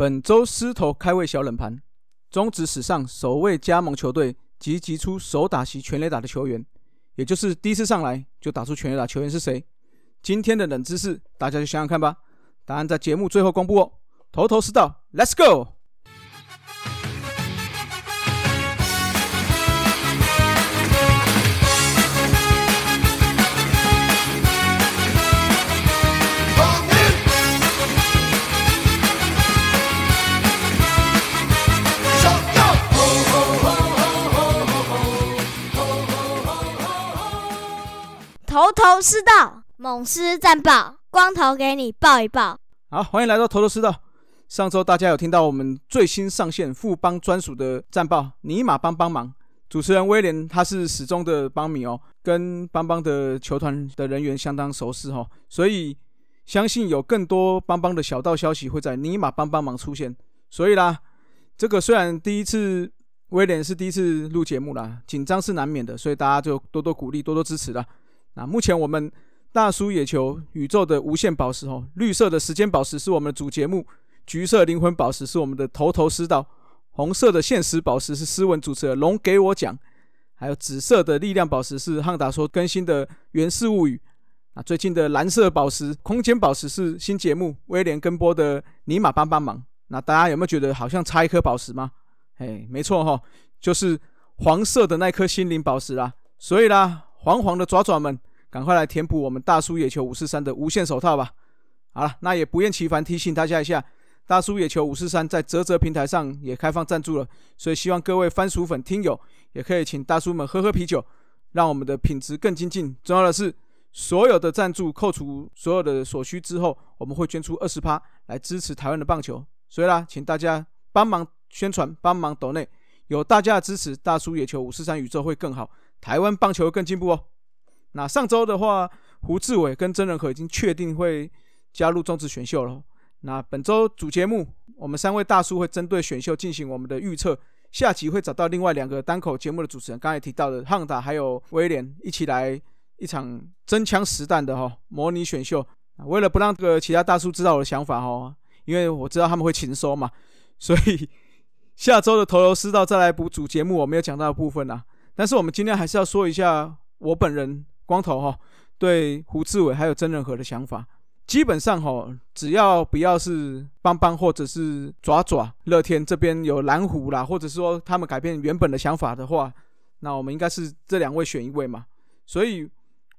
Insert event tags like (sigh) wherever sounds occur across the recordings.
本周狮头开胃小冷盘，中职史上首位加盟球队及击出首打席全垒打的球员，也就是第一次上来就打出全垒打球员是谁？今天的冷知识，大家就想想看吧。答案在节目最后公布哦。头头是道，Let's go！头头是道，猛狮战报，光头给你报一报。好，欢迎来到头头是道。上周大家有听到我们最新上线富邦专属的战报，尼玛帮帮忙。主持人威廉他是始终的帮迷哦，跟邦邦的球团的人员相当熟识哈，所以相信有更多邦邦的小道消息会在尼玛帮帮忙出现。所以啦，这个虽然第一次威廉是第一次录节目啦，紧张是难免的，所以大家就多多鼓励，多多支持啦。那目前我们大叔野球宇宙的无限宝石哦，绿色的时间宝石是我们的主节目，橘色灵魂宝石是我们的头头师道，红色的现实宝石是斯文主持人龙给我讲，还有紫色的力量宝石是汉达说更新的源氏物语。啊，最近的蓝色宝石空间宝石是新节目威廉跟播的尼玛帮帮忙。那大家有没有觉得好像差一颗宝石吗？哎，没错哈，就是黄色的那颗心灵宝石啦。所以啦。黄黄的爪爪们，赶快来填补我们大叔野球五四三的无限手套吧！好了，那也不厌其烦提醒大家一下，大叔野球五四三在泽泽平台上也开放赞助了，所以希望各位番薯粉听友也可以请大叔们喝喝啤酒，让我们的品质更精进。重要的是，所有的赞助扣除所有的所需之后，我们会捐出二十趴来支持台湾的棒球。所以啦，请大家帮忙宣传，帮忙抖内，有大家的支持，大叔野球五四三宇宙会更好。台湾棒球更进步哦。那上周的话，胡志伟跟曾仁和已经确定会加入中职选秀了。那本周主节目，我们三位大叔会针对选秀进行我们的预测。下集会找到另外两个单口节目的主持人，刚才提到的汉达还有威廉，一起来一场真枪实弹的哈模拟选秀。为了不让这个其他大叔知道我的想法哈，因为我知道他们会勤收嘛，所以下周的头头是道再来补主节目我没有讲到的部分啊。但是我们今天还是要说一下我本人光头哈对胡志伟还有曾仁和的想法。基本上哈，只要不要是邦邦或者是爪爪乐天这边有蓝虎啦，或者说他们改变原本的想法的话，那我们应该是这两位选一位嘛。所以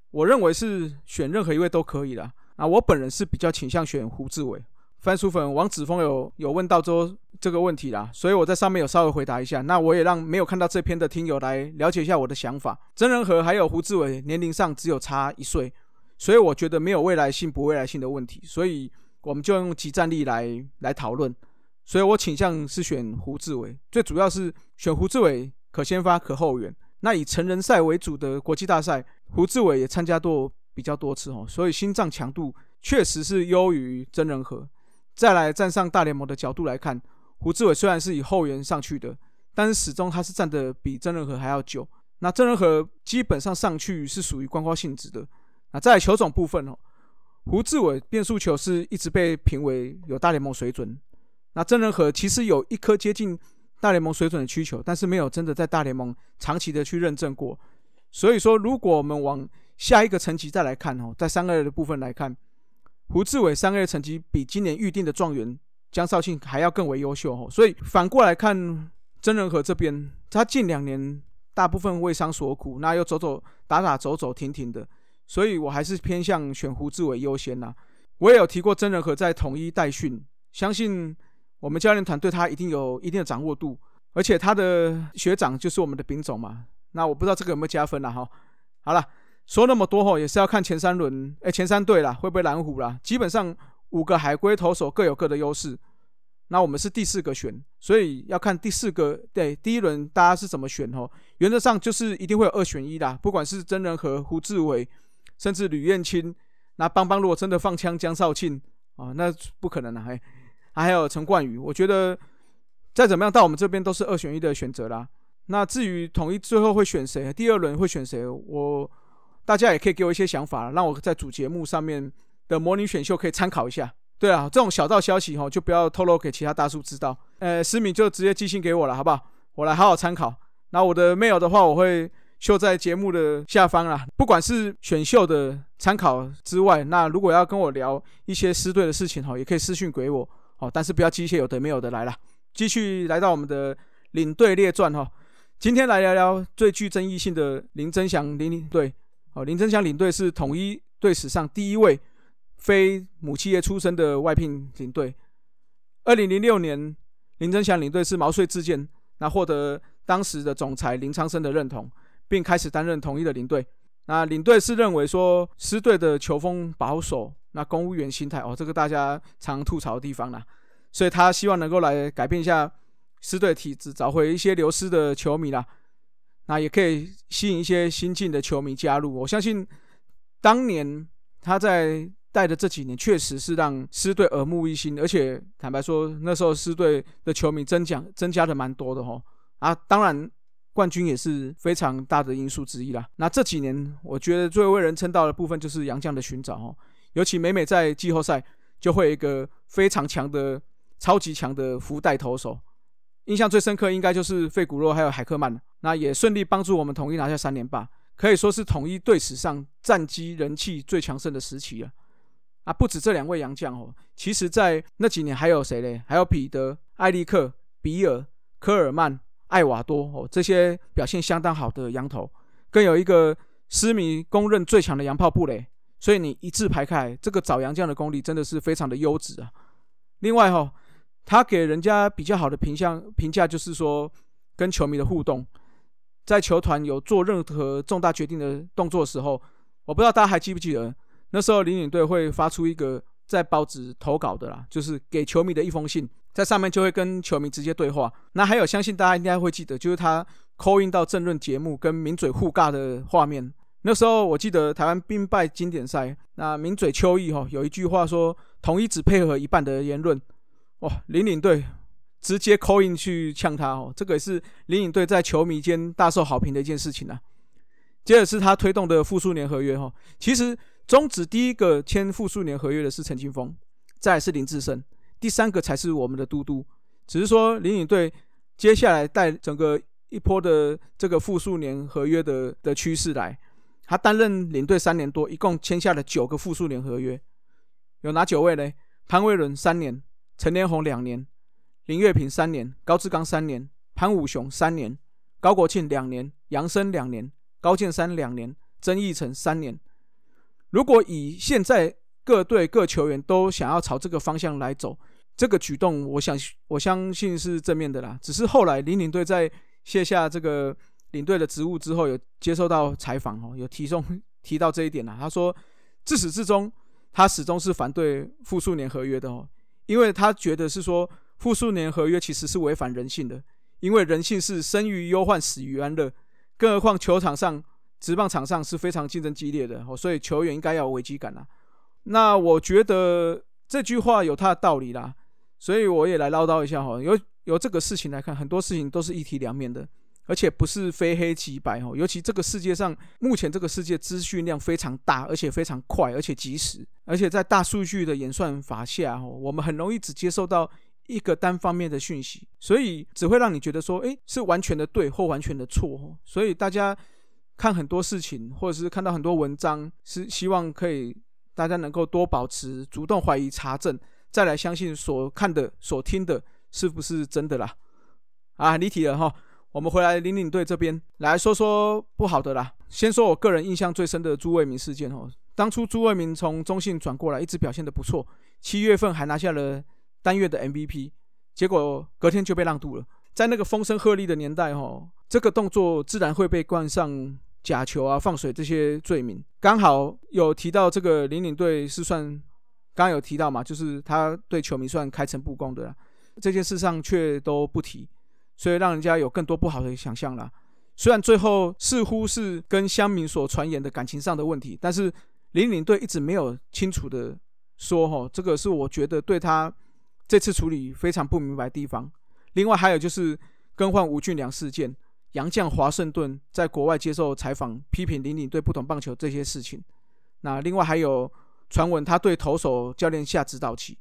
我认为是选任何一位都可以啦。啊，我本人是比较倾向选胡志伟。番薯粉王子峰有有问到说这个问题啦，所以我在上面有稍微回答一下。那我也让没有看到这篇的听友来了解一下我的想法。曾仁和还有胡志伟年龄上只有差一岁，所以我觉得没有未来性不未来性的问题，所以我们就用集战力来来讨论。所以我倾向是选胡志伟，最主要是选胡志伟可先发可后援。那以成人赛为主的国际大赛，胡志伟也参加过比较多次哦，所以心脏强度确实是优于曾仁和。再来站上大联盟的角度来看，胡志伟虽然是以后援上去的，但是始终他是站的比曾仁和还要久。那曾仁和基本上上去是属于观光性质的。那在球种部分哦，胡志伟变速球是一直被评为有大联盟水准。那曾仁和其实有一颗接近大联盟水准的需求，但是没有真的在大联盟长期的去认证过。所以说，如果我们往下一个层级再来看哦，在三个月的部分来看。胡志伟三 A 的成绩比今年预定的状元江少庆还要更为优秀哦，所以反过来看曾仁和这边，他近两年大部分为伤所苦，那又走走打打走走停停的，所以我还是偏向选胡志伟优先呐。我也有提过曾仁和在统一代训，相信我们教练团对他一定有一定的掌握度，而且他的学长就是我们的丙总嘛，那我不知道这个有没有加分了哈。好了。说那么多吼，也是要看前三轮，哎，前三队啦，会不会蓝虎啦？基本上五个海龟投手各有各的优势，那我们是第四个选，所以要看第四个对第一轮大家是怎么选吼。原则上就是一定会有二选一的，不管是真人和胡志伟，甚至吕彦青，那邦邦如果真的放枪江少庆啊，那不可能的，还还有陈冠宇，我觉得再怎么样到我们这边都是二选一的选择啦。那至于统一最后会选谁，第二轮会选谁，我。大家也可以给我一些想法，让我在主节目上面的模拟选秀可以参考一下。对啊，这种小道消息哈，就不要透露给其他大叔知道。呃，思敏就直接寄信给我了，好不好？我来好好参考。那我的 mail 的话，我会秀在节目的下方啦。不管是选秀的参考之外，那如果要跟我聊一些师队的事情哈，也可以私信给我哦。但是不要机械有的没有的来了。继续来到我们的领队列传哈，今天来聊聊最具争议性的林真祥领队。哦，林真祥领队是统一队史上第一位非母企业出身的外聘领队。二零零六年。林真祥领队是毛遂自荐，那获得当时的总裁林昌生的认同，并开始担任统一的领队。那领队是认为说狮队的球风保守，那公务员心态哦，这个大家常吐槽的地方啦，所以他希望能够来改变一下狮队体制，找回一些流失的球迷啦。那也可以吸引一些新进的球迷加入。我相信当年他在。带的这几年确实是让狮队耳目一新，而且坦白说，那时候狮队的球迷增加增加的蛮多的哈啊，当然冠军也是非常大的因素之一啦。那这几年我觉得最为人称道的部分就是杨将的寻找哦，尤其每每在季后赛就会有一个非常强的、超级强的福袋投手，印象最深刻应该就是费古洛还有海克曼，那也顺利帮助我们统一拿下三连霸，可以说是统一队史上战绩人气最强盛的时期了。啊，不止这两位洋将哦，其实，在那几年还有谁嘞？还有彼得、艾利克、比尔、科尔曼、艾瓦多哦，这些表现相当好的洋头，更有一个斯迷公认最强的洋炮布雷。所以你一字排开，这个找洋将的功力真的是非常的优质啊。另外哈，他给人家比较好的评价评价就是说，跟球迷的互动，在球团有做任何重大决定的动作的时候，我不知道大家还记不记得。那时候，领领队会发出一个在报纸投稿的啦，就是给球迷的一封信，在上面就会跟球迷直接对话。那还有，相信大家应该会记得，就是他 call in 到政论节目跟名嘴互尬的画面。那时候我记得台湾兵败经典赛，那名嘴邱毅哈有一句话说：“统一只配合一半的言论。”哇，领领队直接 call in 去呛他哦，这个也是领领队在球迷间大受好评的一件事情啊。接着是他推动的复数年合约哈，其实。终止第一个签复数年合约的是陈金峰，再是林志胜，第三个才是我们的嘟嘟。只是说林领队接下来带整个一波的这个复数年合约的的趋势来，他担任领队三年多，一共签下了九个复数年合约，有哪九位呢？潘威伦三年，陈连宏两年，林月平三年，高志刚三年，潘武雄三年，高国庆两年，杨森两年，高建山两年，曾义成三年。如果以现在各队各球员都想要朝这个方向来走，这个举动，我想我相信是正面的啦。只是后来林领队在卸下这个领队的职务之后，有接受到采访哦，有提中 (laughs) 提到这一点啦。他说，自始至终他始终是反对复数年合约的哦，因为他觉得是说复数年合约其实是违反人性的，因为人性是生于忧患，死于安乐，更何况球场上。职棒场上是非常竞争激烈的，哦，所以球员应该要有危机感啊。那我觉得这句话有它的道理啦，所以我也来唠叨一下哈。由由这个事情来看，很多事情都是一体两面的，而且不是非黑即白哦。尤其这个世界上，目前这个世界资讯量非常大，而且非常快，而且及时，而且在大数据的演算法下哦，我们很容易只接受到一个单方面的讯息，所以只会让你觉得说，诶，是完全的对或完全的错。所以大家。看很多事情，或者是看到很多文章，是希望可以大家能够多保持主动怀疑、查证，再来相信所看的、所听的是不是真的啦。啊，离题了哈，我们回来领领队这边来说说不好的啦。先说我个人印象最深的朱卫民事件哦，当初朱卫民从中信转过来，一直表现的不错，七月份还拿下了单月的 MVP，结果隔天就被让渡了。在那个风声鹤唳的年代哈，这个动作自然会被冠上。假球啊，放水这些罪名，刚好有提到这个林领队是算，刚刚有提到嘛，就是他对球迷算开诚布公的，这件事上却都不提，所以让人家有更多不好的想象啦。虽然最后似乎是跟乡民所传言的感情上的问题，但是林领队一直没有清楚的说，哈，这个是我觉得对他这次处理非常不明白的地方。另外还有就是更换吴俊良事件。杨将华盛顿在国外接受采访，批评林领队不懂棒球这些事情。那另外还有传闻，他对投手教练下指导棋，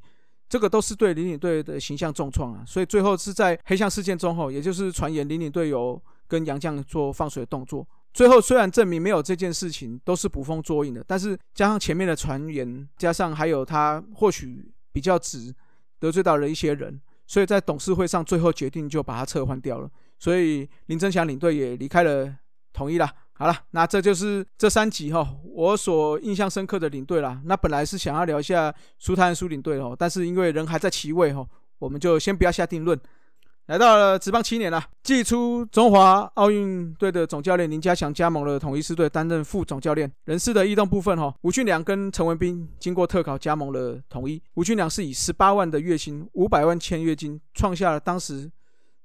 这个都是对林领队的形象重创啊。所以最后是在黑象事件中后，也就是传言林领队有跟杨绛做放水的动作。最后虽然证明没有这件事情，都是捕风捉影的，但是加上前面的传言，加上还有他或许比较直，得罪到了一些人，所以在董事会上最后决定就把他撤换掉了。所以林真祥领队也离开了统一了。好了，那这就是这三集哈，我所印象深刻的领队啦。那本来是想要聊一下苏泰安苏领队哦，但是因为人还在其位哈，我们就先不要下定论。来到了职棒七年了，季初中华奥运队的总教练林家祥加盟了统一狮队，担任副总教练。人事的异动部分哈，吴俊良跟陈文斌经过特考加盟了统一。吴俊良是以十八万的月薪、五百万签约金，创下了当时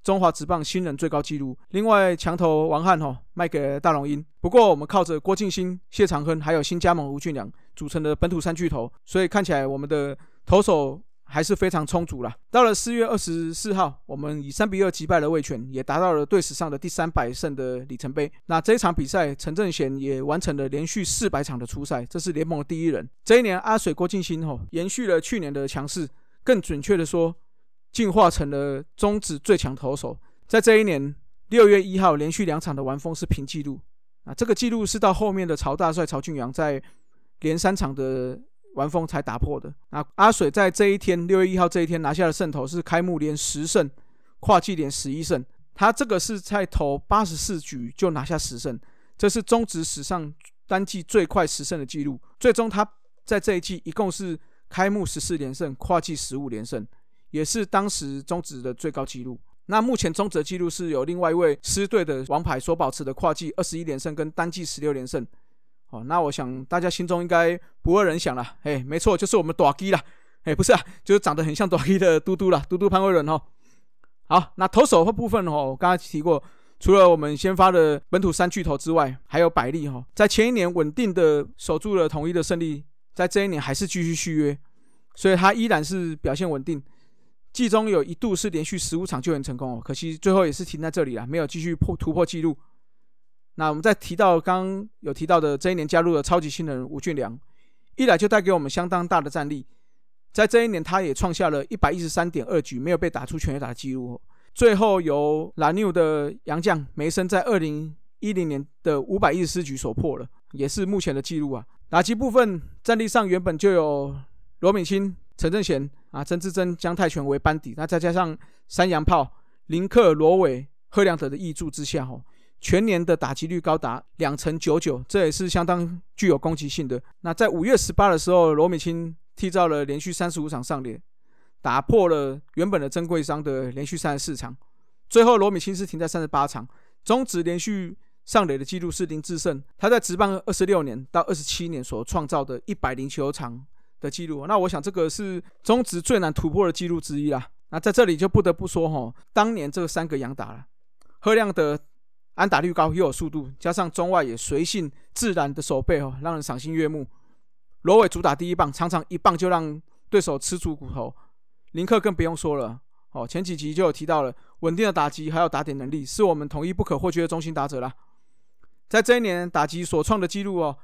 中华职棒新人最高纪录。另外墙头王翰哈卖给了大龙鹰。不过我们靠着郭敬新、谢长亨还有新加盟吴俊良组成的本土三巨头，所以看起来我们的投手。还是非常充足了。到了四月二十四号，我们以三比二击败了魏权，也达到了队史上的第三百胜的里程碑。那这一场比赛，陈正贤也完成了连续四百场的出赛，这是联盟的第一人。这一年，阿水郭敬新吼延续了去年的强势，更准确的说，进化成了中职最强投手。在这一年六月一号，连续两场的完封是平纪录。啊，这个纪录是到后面的曹大帅曹俊阳在连三场的。完封才打破的。那阿水在这一天，六月一号这一天拿下了胜投，是开幕连十胜，跨季连十一胜。他这个是在投八十四局就拿下十胜，这是中职史上单季最快十胜的记录。最终他在这一季一共是开幕十四连胜，跨季十五连胜，也是当时中职的最高纪录。那目前中职纪录是有另外一位狮队的王牌所保持的跨季二十一连胜跟单季十六连胜。哦，那我想大家心中应该不二人想了，哎，没错，就是我们短基了，哎，不是啊，就是长得很像短基的嘟嘟了，嘟嘟潘威伦哦。好，那投手部分哦，我刚才提过，除了我们先发的本土三巨头之外，还有百利哈，在前一年稳定的守住了统一的胜利，在这一年还是继续续约，所以他依然是表现稳定。季中有一度是连续十五场救援成功哦，可惜最后也是停在这里了，没有继续破突破纪录。那我们再提到刚有提到的这一年加入了超级新人吴俊良，一来就带给我们相当大的战力，在这一年他也创下了一百一十三点二局没有被打出全垒打的记录，最后由蓝牛的杨将梅森在二零一零年的五百一十四局所破了，也是目前的记录啊。打击部分战力上原本就有罗敏清、陈正贤啊、曾志珍、姜泰拳为班底，那再加上山羊炮林克、罗伟、贺良德的挹注之下，吼。全年的打击率高达两成九九，这也是相当具有攻击性的。那在五月十八的时候，罗美清缔造了连续三十五场上垒，打破了原本的曾贵商的连续三十四场。最后，罗美清是停在三十八场，中止连续上垒的记录是林志胜，他在职棒二十六年到二十七年所创造的一百零九场的记录。那我想这个是中职最难突破的记录之一啦。那在这里就不得不说哈，当年这三个洋打了，贺亮的。安打率高又有速度，加上中外也随性自然的手背哦，让人赏心悦目。罗伟主打第一棒，常常一棒就让对手吃出骨头。林克更不用说了哦，前几集就有提到了稳定的打击还有打点能力，是我们统一不可或缺的中心打者啦。在这一年打击所创的记录哦，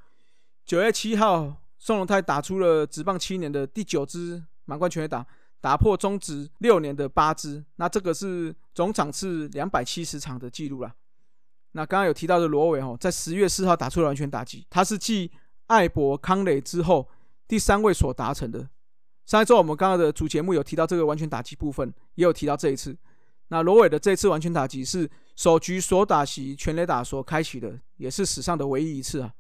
九月七号宋龙泰打出了职棒七年的第九支满贯全垒打，打破中职六年的八支，那这个是总场次两百七十场的记录了。那刚刚有提到的罗伟哦，在十月四号打出了完全打击，他是继艾博、康磊之后第三位所达成的。上一周我们刚刚的主节目有提到这个完全打击部分，也有提到这一次。那罗伟的这次完全打击是首局所打席全垒打所开启的，也是史上的唯一一次啊。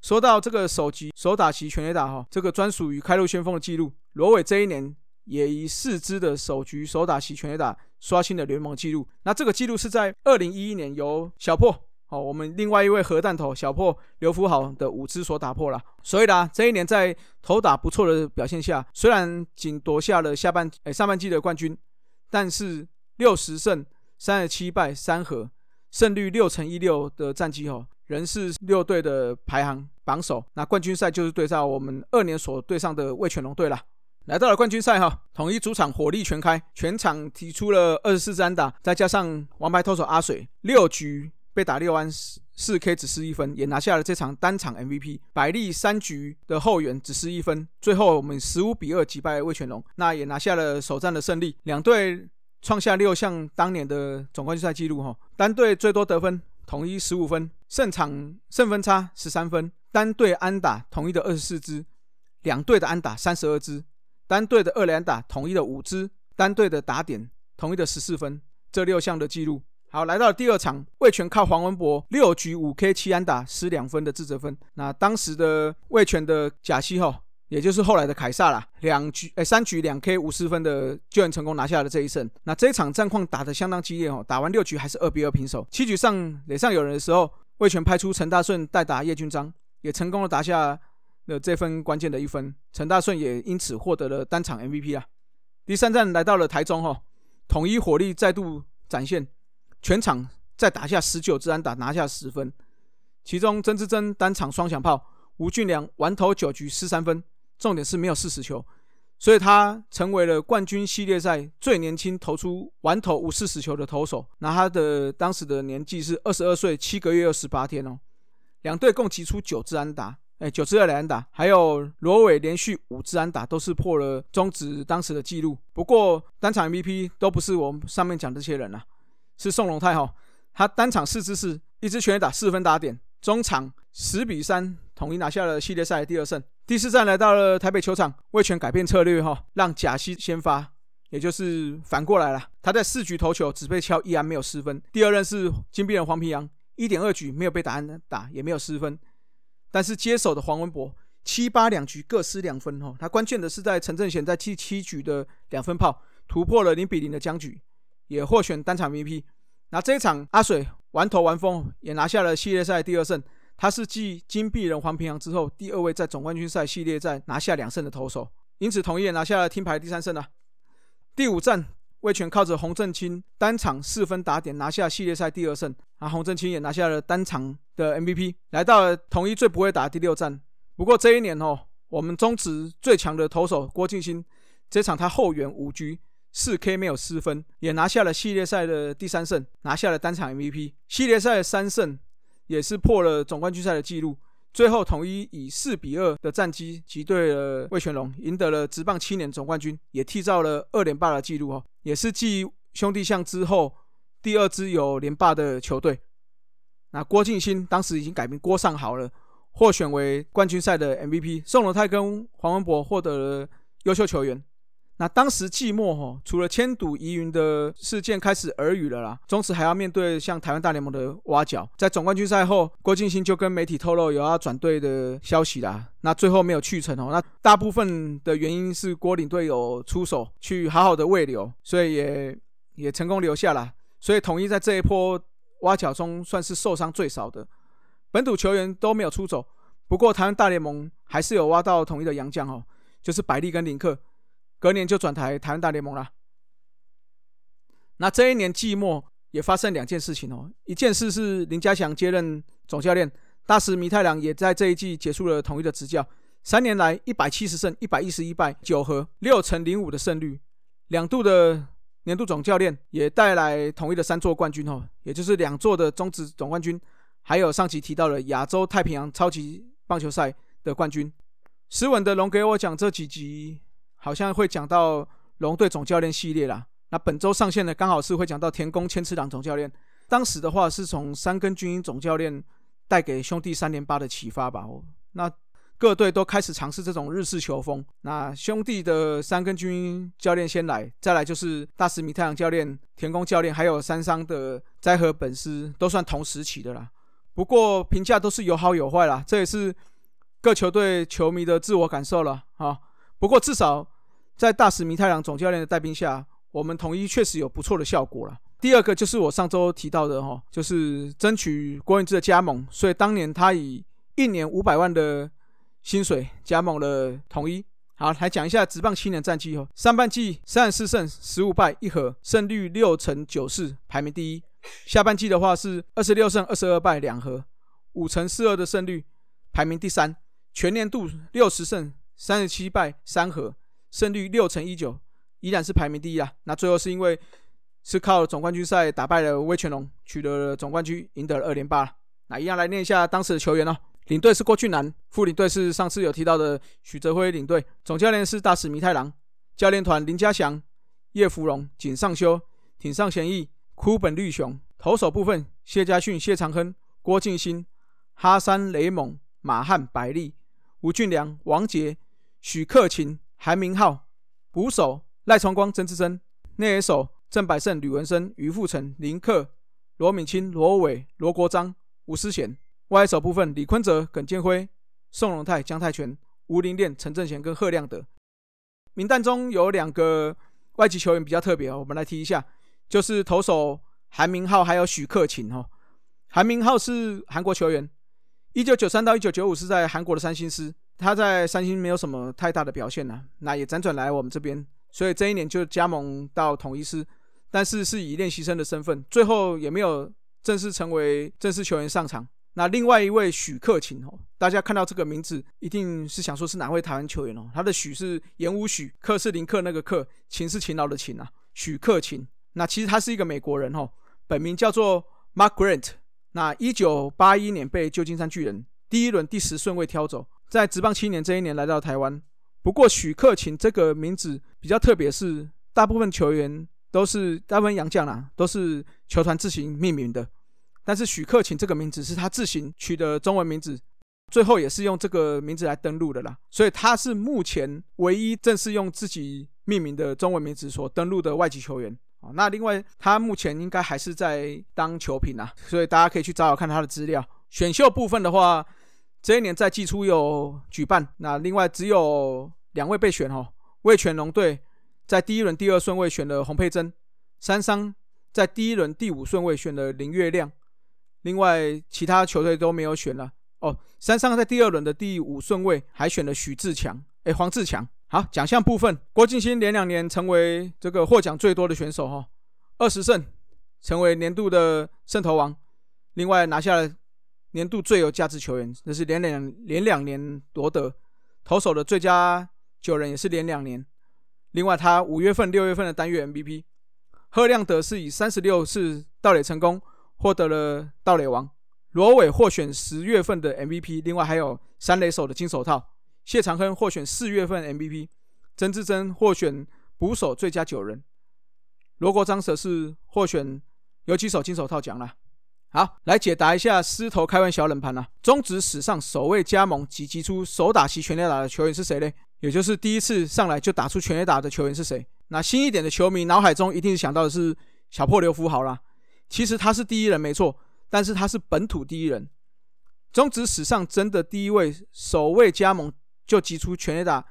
说到这个首局首打席全垒打哈，这个专属于开路先锋的记录，罗伟这一年。也以四支的首局首打席全垒打刷新了联盟记录。那这个记录是在二零一一年由小破哦，我们另外一位核弹头小破刘福豪的五支所打破了。所以呢，这一年在投打不错的表现下，虽然仅夺下了下半诶上半季的冠军，但是六十胜三十七败三和，胜率六乘一六的战绩哦，仍是六队的排行榜首。那冠军赛就是对上我们二年所对上的魏全龙队了。来到了冠军赛哈，统一主场火力全开，全场提出了二十四支安打，再加上王牌投手阿水，六局被打六安，四 K 只失一分，也拿下了这场单场 MVP。百利三局的后援只失一分，最后我们十五比二击败魏全龙，那也拿下了首战的胜利。两队创下六项当年的总冠军赛纪录哈，单队最多得分统一十五分，胜场胜分差十三分，单队安打统一的二十四支，两队的安打三十二支，单队的二连打统一的五支，单队的打点统一的十四分，这六项的记录。好，来到了第二场，魏权靠黄文博六局五 K 七安打失两分的自责分。那当时的魏权的贾西哈，也就是后来的凯撒啦，两局哎三局两 K 五十分的救援成功拿下了这一胜。那这一场战况打得相当激烈哦，打完六局还是二比二平手。七局上垒上有人的时候，魏权派出陈大顺代打叶军章，也成功的打下了这份关键的一分。陈大顺也因此获得了单场 MVP 啊。第三站来到了台中哈，统一火力再度展现。全场再打下十九支安打，拿下十分。其中曾志珍单场双响炮，吴俊良完投九局失三分，重点是没有四十球，所以他成为了冠军系列赛最年轻投出完投无四十球的投手。那他的当时的年纪是二十二岁七个月二十八天哦。两队共击出九支安打，哎，九支二垒安打，还有罗伟连续五支安打，都是破了中职当时的记录。不过单场 MVP 都不是我们上面讲这些人啊。是宋龙泰哈，他单场四支是一支全垒打四分打点，中场十比三统一拿下了系列赛第二胜。第四站来到了台北球场，魏权改变策略哈，让贾西先发，也就是反过来了。他在四局投球只被敲一安，没有失分。第二任是金币人黄平阳，一点二局没有被打安打，也没有失分。但是接手的黄文博七八两局各失两分哈，他关键的是在陈正贤在第七局的两分炮突破了零比零的僵局。也获选单场 VP，那这一场阿水完投完封，也拿下了系列赛第二胜。他是继金币人黄平阳之后第二位在总冠军赛系列赛拿下两胜的投手，因此同意也拿下了听牌第三胜啊。第五战，魏全靠着洪正清单场四分打点拿下系列赛第二胜，啊，洪正清也拿下了单场的 MVP，来到了统一最不会打的第六战。不过这一年哦，我们中职最强的投手郭敬新，这场他后援五局。四 K 没有失分，也拿下了系列赛的第三胜，拿下了单场 MVP。系列赛的三胜也是破了总冠军赛的纪录。最后统一以四比二的战绩击退了魏全龙，赢得了职棒七年总冠军，也缔造了二连霸的纪录哦，也是继兄弟象之后第二支有连霸的球队。那郭敬新当时已经改名郭尚豪了，获选为冠军赛的 MVP。宋龙泰跟黄文博获得了优秀球员。那当时季末哈，除了千赌疑云的事件开始耳语了啦，中职还要面对像台湾大联盟的挖角。在总冠军赛后，郭敬新就跟媒体透露有要转队的消息啦。那最后没有去成哦。那大部分的原因是郭领队有出手去好好的喂留，所以也也成功留下了。所以统一在这一波挖角中算是受伤最少的，本土球员都没有出走。不过台湾大联盟还是有挖到统一的洋将哦，就是百利跟林克。隔年就转台台湾大联盟了。那这一年季末也发生两件事情哦。一件事是林家祥接任总教练，大石弥太郎也在这一季结束了统一的执教。三年来一百七十胜，一百一十一败，九和六成零五的胜率，两度的年度总教练也带来统一的三座冠军哦，也就是两座的中职总冠军，还有上集提到了亚洲太平洋超级棒球赛的冠军。斯文的龙给我讲这几集。好像会讲到龙队总教练系列啦。那本周上线的刚好是会讲到田宫千次郎总教练。当时的话是从三根军总教练带给兄弟三连八的启发吧。那各队都开始尝试这种日式球风。那兄弟的三根军教练先来，再来就是大石米太阳教练、田宫教练，还有三商的斋和本师，都算同时期的啦。不过评价都是有好有坏啦，这也是各球队球迷的自我感受了啊。不过至少在大石弥太郎总教练的带兵下，我们统一确实有不错的效果了。第二个就是我上周提到的哈，就是争取郭云志的加盟，所以当年他以一年五百万的薪水加盟了统一。好，来讲一下职棒七年战绩哦。上半季三十四胜十五败一和，胜率六成九四，排名第一。下半季的话是二十六胜二十二败两和，五成四二的胜率，排名第三。全年度六十胜。三十七败三和，胜率六成一九，依然是排名第一啊。那最后是因为是靠总冠军赛打败了威权龙，取得了总冠军，赢得了二连霸。那一样来念一下当时的球员哦。领队是郭俊南，副领队是上次有提到的许哲辉领队，总教练是大使弥太郎，教练团林家祥、叶芙蓉、井上修、挺上贤义、枯本绿雄。投手部分谢家训、谢长亨、郭敬新、哈山雷猛、马汉百利、吴俊良、王杰、许克勤、韩明浩。捕手赖崇光、曾志珍，内野手郑百胜、吕文生、于富成、林克、罗敏清、罗伟、罗国章、吴思贤。外野手部分，李坤哲、耿建辉、宋荣泰、姜泰全、吴林炼、陈正贤跟贺亮德。名单中有两个外籍球员比较特别哦，我们来提一下，就是投手韩明浩还有许克勤哦。韩明浩是韩国球员，一九九三到一九九五是在韩国的三星师，他在三星没有什么太大的表现呐，那也辗转来我们这边，所以这一年就加盟到统一师，但是是以练习生的身份，最后也没有正式成为正式球员上场。那另外一位许克勤哦，大家看到这个名字，一定是想说是哪位台湾球员哦？他的许是言武许，克是林克那个克，勤是勤劳的勤啊。许克勤，那其实他是一个美国人哦，本名叫做 Mark Grant。那一九八一年被旧金山巨人第一轮第十顺位挑走，在职棒七年这一年来到台湾。不过许克勤这个名字比较特别，是大部分球员都是大部分洋将啦，都是球团自行命名的。但是许克勤这个名字是他自行取的中文名字，最后也是用这个名字来登录的啦，所以他是目前唯一正式用自己命名的中文名字所登录的外籍球员啊。那另外他目前应该还是在当球评啊，所以大家可以去找找看他的资料。选秀部分的话，这一年在季初有举办，那另外只有两位被选哦，味全龙队在第一轮第二顺位选了洪佩珍，三商在第一轮第五顺位选了林月亮。另外，其他球队都没有选了哦。山商在第二轮的第五顺位还选了许志强，哎，黄志强。好，奖项部分，郭敬新连两年成为这个获奖最多的选手哈，二十胜，成为年度的胜投王。另外拿下了年度最有价值球员，那是连两连两年夺得。投手的最佳九人也是连两年。另外，他五月份、六月份的单月 MVP，贺亮德是以三十六次盗垒成功。获得了盗垒王，罗伟获选十月份的 MVP，另外还有三垒手的金手套。谢长亨获选四月份 MVP，曾志珍获选捕手最佳九人，罗国章则是获选游击手金手套奖了。好，来解答一下狮头开玩小冷盘啊！中职史上首位加盟及击出手打席全垒打的球员是谁呢？也就是第一次上来就打出全垒打的球员是谁？那新一点的球迷脑海中一定是想到的是小破刘福豪啦。其实他是第一人没错，但是他是本土第一人，中职史上真的第一位首位加盟就击出全垒打，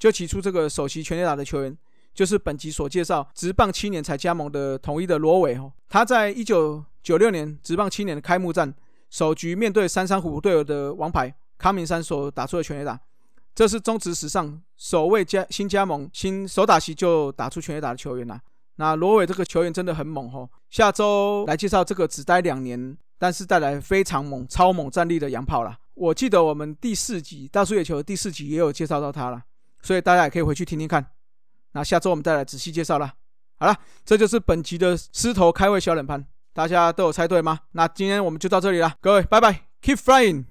就击出这个首席全垒打的球员，就是本集所介绍职棒七年才加盟的统一的罗伟哦。他在一九九六年职棒七年的开幕战首局面对三山虎队友的王牌康明山所打出的全垒打，这是中职史上首位加新加盟新手打席就打出全垒打的球员呐。那罗伟这个球员真的很猛哦，下周来介绍这个只待两年，但是带来非常猛、超猛战力的洋炮了。我记得我们第四集大叔野球第四集也有介绍到他了，所以大家也可以回去听听看。那下周我们再来仔细介绍了。好了，这就是本集的狮头开胃小冷盘，大家都有猜对吗？那今天我们就到这里了，各位拜拜，Keep flying。